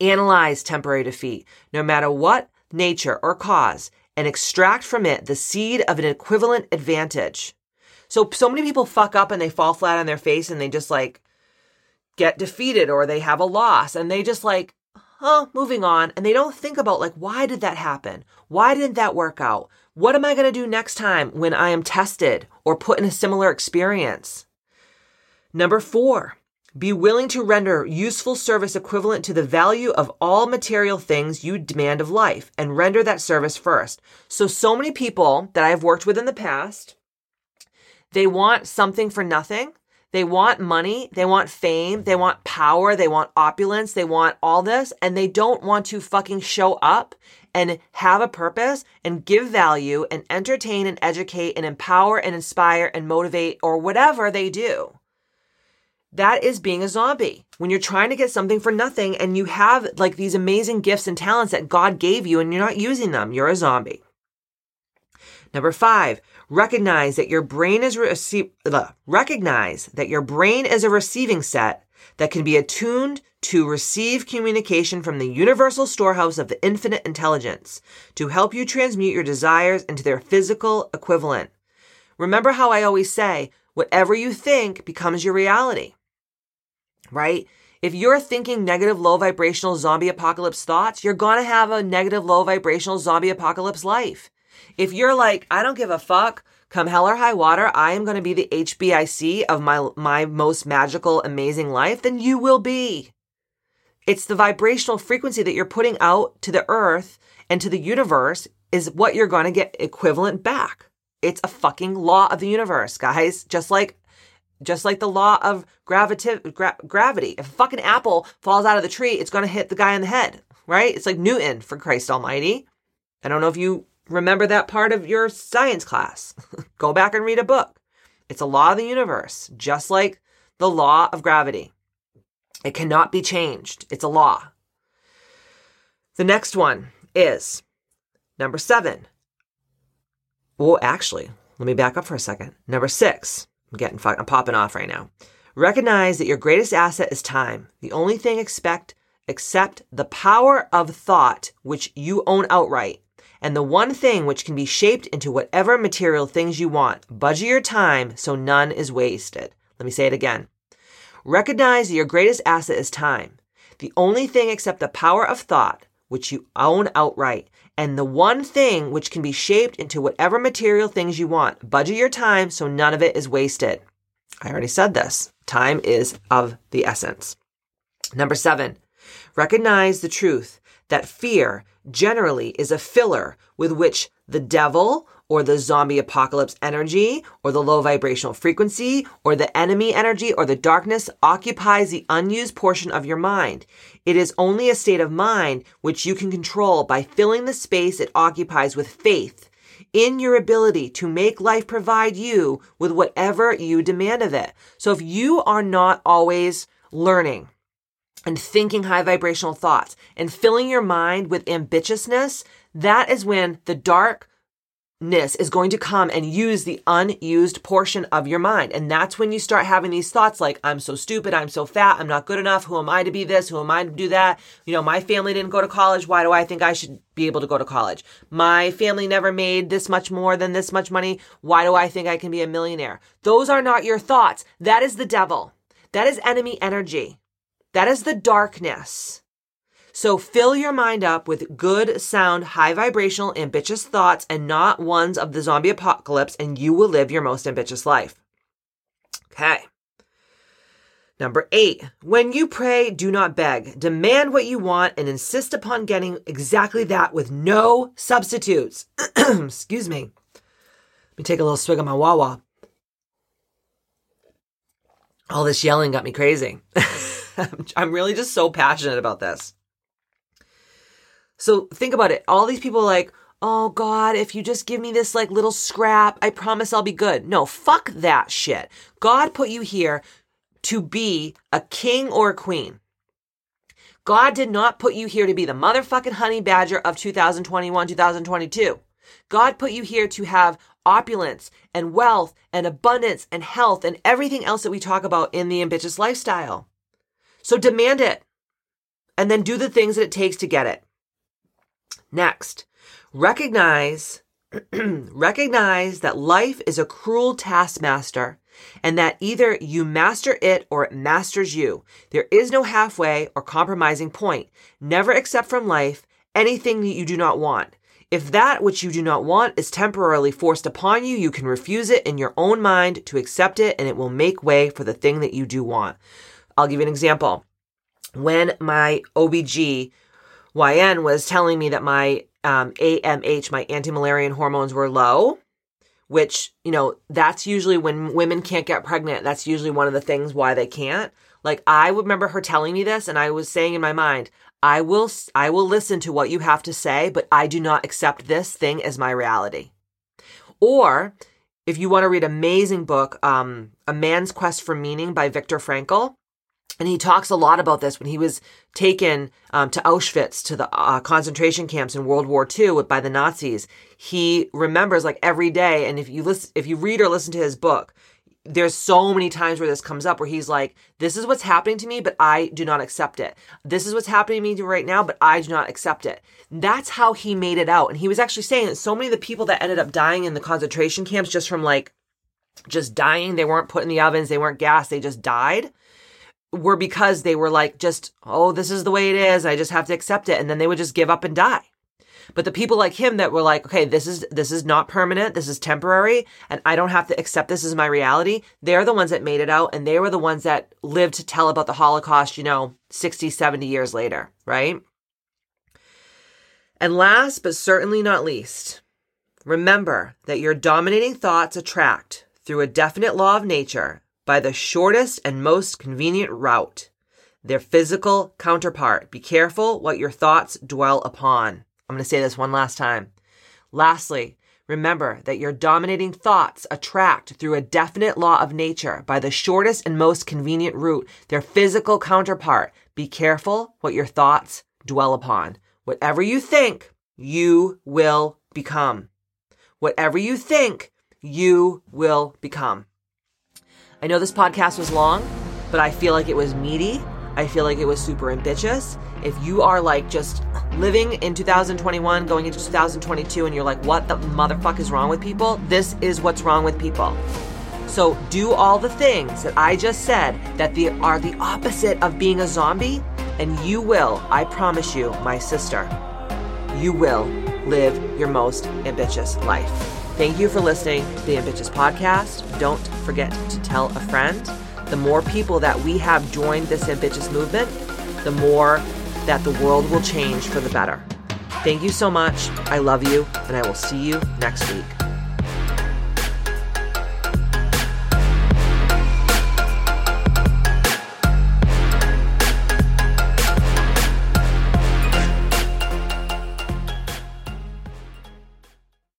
analyze temporary defeat, no matter what nature or cause, and extract from it the seed of an equivalent advantage. So, so many people fuck up and they fall flat on their face and they just like get defeated or they have a loss and they just like, huh, moving on. And they don't think about like, why did that happen? Why didn't that work out? What am I going to do next time when I am tested or put in a similar experience? Number four, be willing to render useful service equivalent to the value of all material things you demand of life and render that service first. So, so many people that I've worked with in the past, they want something for nothing. They want money. They want fame. They want power. They want opulence. They want all this. And they don't want to fucking show up and have a purpose and give value and entertain and educate and empower and inspire and motivate or whatever they do. That is being a zombie. When you're trying to get something for nothing and you have like these amazing gifts and talents that God gave you and you're not using them, you're a zombie. Number five, recognize that your brain is recognize that your brain is a receiving set that can be attuned to receive communication from the universal storehouse of the infinite intelligence to help you transmute your desires into their physical equivalent. Remember how I always say, whatever you think becomes your reality right? If you're thinking negative, low vibrational zombie apocalypse thoughts, you're to have a negative, low vibrational zombie apocalypse life. If you're like, I don't give a fuck, come hell or high water, I am to be the HBIC of my, my most magical, amazing life, then you will be. It's the vibrational frequency that you're putting out to the earth and to the universe is what you're to get equivalent back. It's a fucking law of the universe, guys. Just like just like the law of gravita- gra- gravity. If a fucking apple falls out of the tree, it's going to hit the guy in the head, right? It's like Newton, for Christ almighty. I don't know if you remember that part of your science class. Go back and read a book. It's a law of the universe, just like the law of gravity. It cannot be changed. It's a law. The next one is number seven. Well, actually, let me back up for a second. Number six I'm getting fucked. I'm popping off right now. Recognize that your greatest asset is time. The only thing expect except the power of thought which you own outright, and the one thing which can be shaped into whatever material things you want. Budget your time so none is wasted. Let me say it again. Recognize that your greatest asset is time. The only thing except the power of thought which you own outright, and the one thing which can be shaped into whatever material things you want. Budget your time so none of it is wasted. I already said this. Time is of the essence. Number seven, Recognize the truth that fear generally is a filler with which the devil or the zombie apocalypse energy or the low vibrational frequency or the enemy energy or the darkness occupies the unused portion of your mind. It is only a state of mind which you can control by filling the space it occupies with faith in your ability to make life provide you with whatever you demand of it. So if you are not always learning, and thinking high vibrational thoughts and filling your mind with ambitiousness, that is when the darkness is going to come and use the unused portion of your mind. And that's when you start having these thoughts like, I'm so stupid, I'm so fat, I'm not good enough, who am I to be this, who am I to do that? You know, my family didn't go to college, why do I think I should be able to go to college? My family never made this much more than this much money, why do I think I can be a millionaire? Those are not your thoughts. That is the devil. That is enemy energy. That is the darkness. So fill your mind up with good, sound, high vibrational, ambitious thoughts and not ones of the zombie apocalypse, and you will live your most ambitious life. Okay. Number eight, when you pray, do not beg. Demand what you want and insist upon getting exactly that with no substitutes. Excuse me. Let me take a little swig of my Wawa. All this yelling got me crazy. I'm really just so passionate about this. So think about it. All these people like, oh God, if you just give me this like little scrap, I promise I'll be good. No, fuck that shit. God put you here to be a king or a queen. God did not put you here to be the motherfucking honey badger of 2021, 2022. God put you here to have opulence and wealth and abundance and health and everything else that we talk about in the ambitious lifestyle. So demand it and then do the things that it takes to get it. Next, recognize recognize that life is a cruel taskmaster and that either you master it or it masters you. There is no halfway or compromising point. Never accept from life anything that you do not want. If that which you do not want is temporarily forced upon you, you can refuse it in your own mind to accept it and it will make way for the thing that you do want. I'll give you an example. When my OBG YN was telling me that my um, AMH, my anti Müllerian hormones were low, which, you know, that's usually when women can't get pregnant. That's usually one of the things why they can't. Like I remember her telling me this and I was saying in my mind, I will I will listen to what you have to say, but I do not accept this thing as my reality. Or if you want to read an amazing book, um, A Man's Quest for Meaning by Viktor Frankl, and he talks a lot about this when he was taken um, to Auschwitz, to the uh, concentration camps in World War II by the Nazis. He remembers like every day, and if you listen, if you read or listen to his book, there's so many times where this comes up where he's like, "This is what's happening to me, but I do not accept it. This is what's happening to me right now, but I do not accept it." That's how he made it out, and he was actually saying that so many of the people that ended up dying in the concentration camps just from like just dying, they weren't put in the ovens, they weren't gassed, they just died were because they were like, just, oh, this is the way it is. I just have to accept it. And then they would just give up and die. But the people like him that were like, okay, this is, this is not permanent. This is temporary. And I don't have to accept this as my reality. They're the ones that made it out. And they were the ones that lived to tell about the Holocaust, you know, 60, 70 years later, right? And last but certainly not least, remember that your dominating thoughts attract through a definite law of nature by the shortest and most convenient route, their physical counterpart. Be careful what your thoughts dwell upon. I'm going to say this one last time. Lastly, remember that your dominating thoughts attract through a definite law of nature by the shortest and most convenient route, their physical counterpart. Be careful what your thoughts dwell upon. Whatever you think, you will become. Whatever you think, you will become. I know this podcast was long, but I feel like it was meaty. I feel like it was super ambitious. If you are like just living in 2021, going into 2022, and you're like, what the motherfuck is wrong with people? This is what's wrong with people. So do all the things that I just said that the, are the opposite of being a zombie, and you will, I promise you, my sister, you will live your most ambitious life. Thank you for listening to the Ambitious Podcast. Don't forget to tell a friend. The more people that we have joined this ambitious movement, the more that the world will change for the better. Thank you so much. I love you, and I will see you next week.